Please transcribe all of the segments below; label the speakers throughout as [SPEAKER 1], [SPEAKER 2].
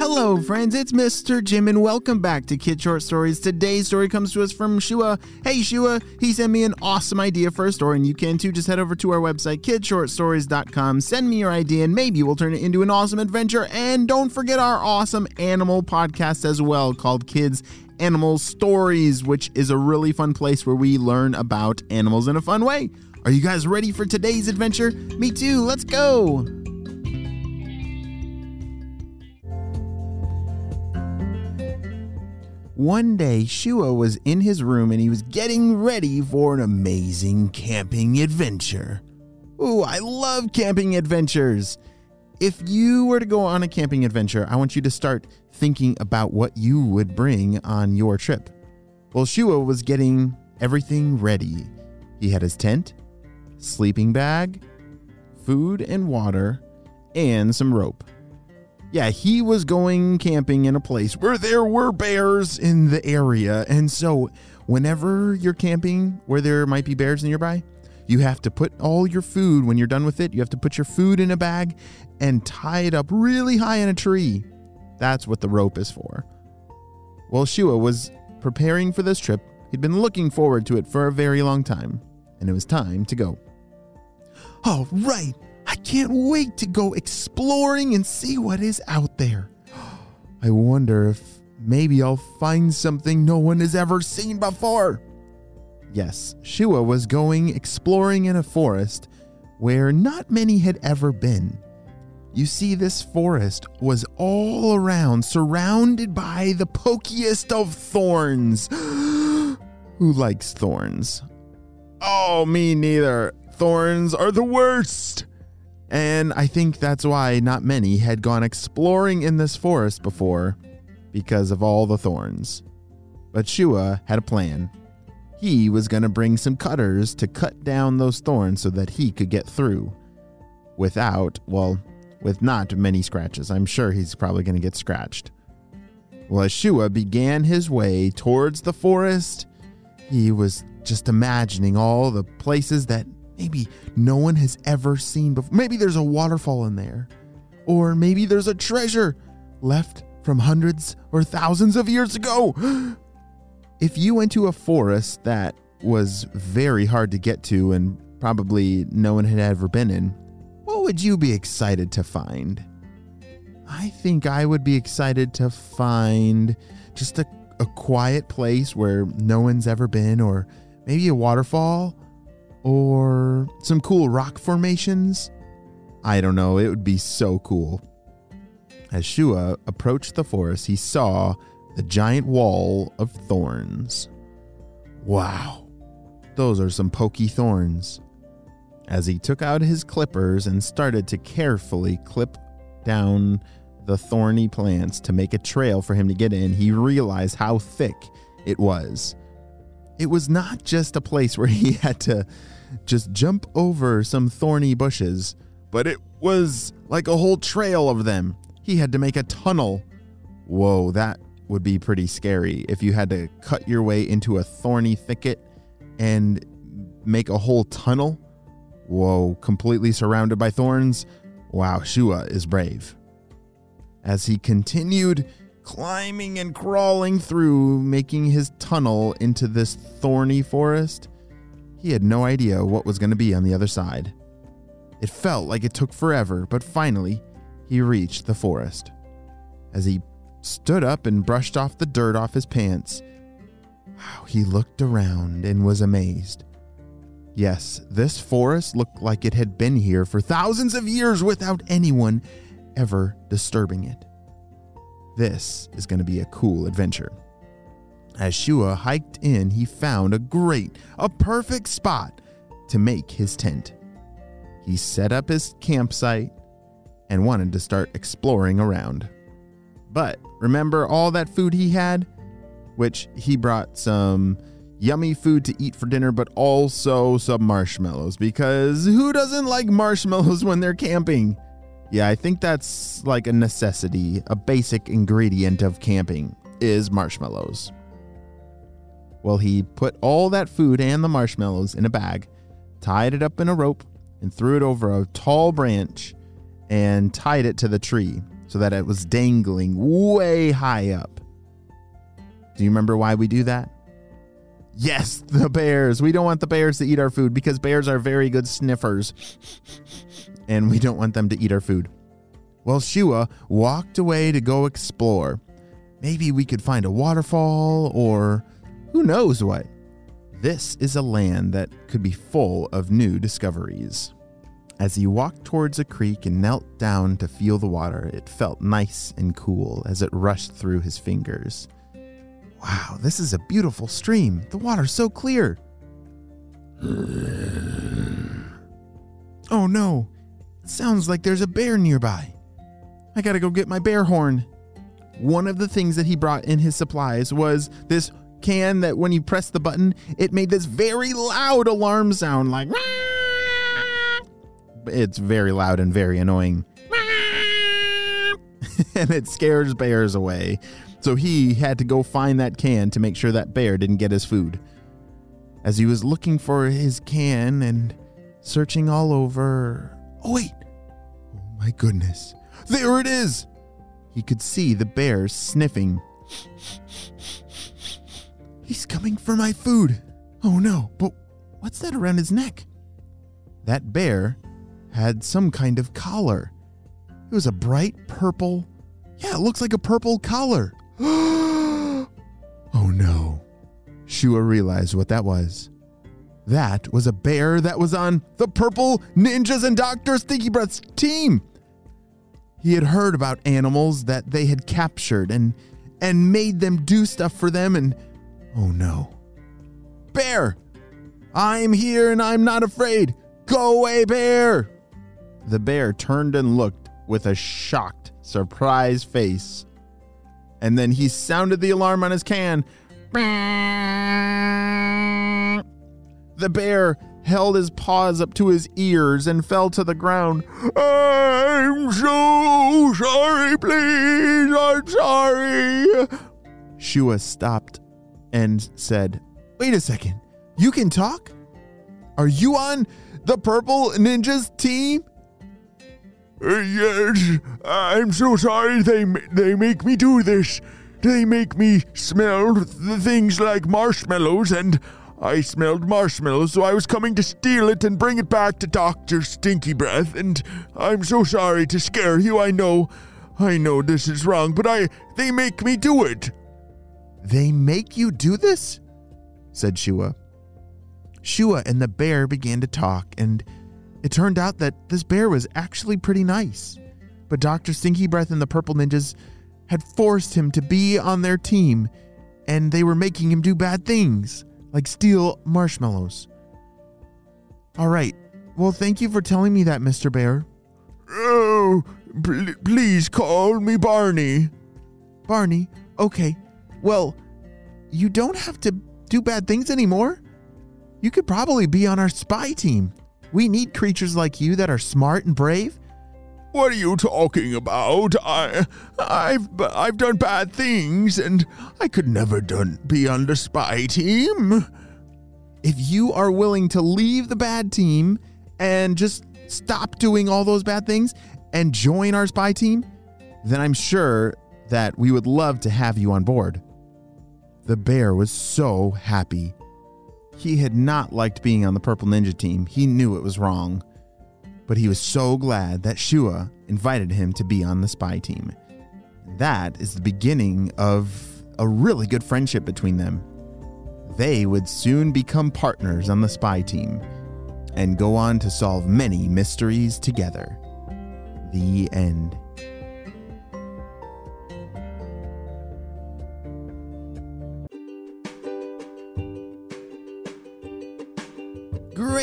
[SPEAKER 1] Hello, friends. It's Mr. Jim, and welcome back to Kid Short Stories. Today's story comes to us from Shua. Hey, Shua, he sent me an awesome idea for a story, and you can too. Just head over to our website, kidshortstories.com. Send me your idea, and maybe we'll turn it into an awesome adventure. And don't forget our awesome animal podcast as well, called Kids Animal Stories, which is a really fun place where we learn about animals in a fun way. Are you guys ready for today's adventure? Me too. Let's go. One day, Shua was in his room and he was getting ready for an amazing camping adventure. Ooh, I love camping adventures. If you were to go on a camping adventure, I want you to start thinking about what you would bring on your trip. Well, Shua was getting everything ready. He had his tent, sleeping bag, food and water, and some rope. Yeah, he was going camping in a place where there were bears in the area. And so, whenever you're camping where there might be bears nearby, you have to put all your food, when you're done with it, you have to put your food in a bag and tie it up really high in a tree. That's what the rope is for. Well, Shua was preparing for this trip. He'd been looking forward to it for a very long time, and it was time to go. All right, I can't wait to go exploring and see what is out there. I wonder if maybe I'll find something no one has ever seen before. Yes, Shua was going exploring in a forest where not many had ever been. You see, this forest was all around, surrounded by the pokiest of thorns. Who likes thorns? Oh, me neither. Thorns are the worst. And I think that's why not many had gone exploring in this forest before, because of all the thorns. But Shua had a plan. He was going to bring some cutters to cut down those thorns so that he could get through without, well, with not many scratches. I'm sure he's probably going to get scratched. Well, as Shua began his way towards the forest, he was just imagining all the places that maybe no one has ever seen before. Maybe there's a waterfall in there, or maybe there's a treasure left from hundreds or thousands of years ago. if you went to a forest that was very hard to get to and probably no one had ever been in, what would you be excited to find? I think I would be excited to find just a, a quiet place where no one's ever been, or maybe a waterfall or some cool rock formations. I don't know, it would be so cool. As Shua approached the forest, he saw the giant wall of thorns. Wow, those are some pokey thorns. As he took out his clippers and started to carefully clip down the thorny plants to make a trail for him to get in, he realized how thick it was it was not just a place where he had to just jump over some thorny bushes, but it was like a whole trail of them. He had to make a tunnel. Whoa, that would be pretty scary if you had to cut your way into a thorny thicket and make a whole tunnel. Whoa, completely surrounded by thorns. Wow, Shua is brave. As he continued climbing and crawling through, making his tunnel into this thorny forest. He had no idea what was going to be on the other side. It felt like it took forever, but finally, he reached the forest. As he stood up and brushed off the dirt off his pants, he looked around and was amazed. Yes, this forest looked like it had been here for thousands of years without anyone ever disturbing it. This is going to be a cool adventure. As Shua hiked in, he found a great, a perfect spot to make his tent. He set up his campsite and wanted to start exploring around. But remember all that food he had? Which he brought some yummy food to eat for dinner, but also some marshmallows because who doesn't like marshmallows when they're camping? Yeah, I think that's like a necessity, a basic ingredient of camping is marshmallows. Well, he put all that food and the marshmallows in a bag, tied it up in a rope, and threw it over a tall branch and tied it to the tree so that it was dangling way high up. Do you remember why we do that? Yes, the bears. We don't want the bears to eat our food because bears are very good sniffers. And we don't want them to eat our food. Well, Shua walked away to go explore. Maybe we could find a waterfall or who knows what. This is a land that could be full of new discoveries. As he walked towards a creek and knelt down to feel the water, it felt nice and cool as it rushed through his fingers. Wow, this is a beautiful stream. The water's so clear. Oh no, it sounds like there's a bear nearby. I gotta go get my bear horn. One of the things that he brought in his supplies was this can that when you press the button, it made this very loud alarm sound like. It's very loud and very annoying. and it scares bears away. So he had to go find that can to make sure that bear didn't get his food. As he was looking for his can and searching all over. Oh, wait! Oh my goodness. There it is! He could see the bear sniffing. He's coming for my food. Oh no, but what's that around his neck? That bear had some kind of collar. It was a bright purple. Yeah, it looks like a purple collar. oh no. Shua realized what that was. That was a bear that was on the Purple Ninjas and Dr. Stinky Breath's team. He had heard about animals that they had captured and and made them do stuff for them and oh no. Bear! I'm here and I'm not afraid. Go away, bear! The bear turned and looked with a shocked, surprised face. And then he sounded the alarm on his can. The bear held his paws up to his ears and fell to the ground. I'm so sorry, please, I'm sorry. Shua stopped and said, Wait a second, you can talk? Are you on the Purple Ninjas team?
[SPEAKER 2] Uh, yes, I'm so sorry they they make me do this. They make me smell things like marshmallows, and I smelled marshmallows, so I was coming to steal it and bring it back to Dr. Stinky Breath, and I'm so sorry to scare you, I know. I know this is wrong, but I they make me do it.
[SPEAKER 1] They make you do this? said Shua. Shua and the bear began to talk, and it turned out that this bear was actually pretty nice. But Dr. Stinky Breath and the Purple Ninjas had forced him to be on their team, and they were making him do bad things, like steal marshmallows. All right. Well, thank you for telling me that, Mr. Bear.
[SPEAKER 2] Oh, pl- please call me Barney.
[SPEAKER 1] Barney? Okay. Well, you don't have to do bad things anymore. You could probably be on our spy team. We need creatures like you that are smart and brave.
[SPEAKER 2] What are you talking about? I, I've, I've done bad things, and I could never done be on the spy team.
[SPEAKER 1] If you are willing to leave the bad team and just stop doing all those bad things and join our spy team, then I'm sure that we would love to have you on board. The bear was so happy. He had not liked being on the Purple Ninja team. He knew it was wrong. But he was so glad that Shua invited him to be on the spy team. That is the beginning of a really good friendship between them. They would soon become partners on the spy team and go on to solve many mysteries together. The end.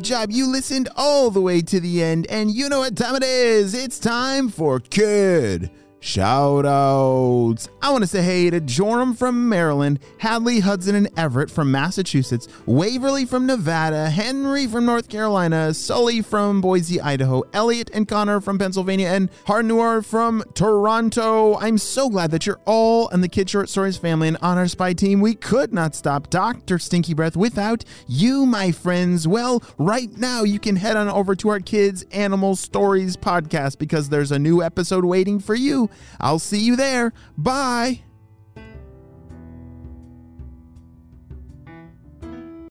[SPEAKER 1] Great job. You listened all the way to the end, and you know what time it is. It's time for Kid Shout outs. I want to say hey to Joram from Maryland, Hadley, Hudson, and Everett from Massachusetts, Waverly from Nevada, Henry from North Carolina, Sully from Boise, Idaho, Elliot and Connor from Pennsylvania, and Harnoor from Toronto. I'm so glad that you're all in the Kid Short Stories family and on our spy team. We could not stop Dr. Stinky Breath without you, my friends. Well, right now you can head on over to our Kids Animal Stories podcast because there's a new episode waiting for you I'll see you there. Bye.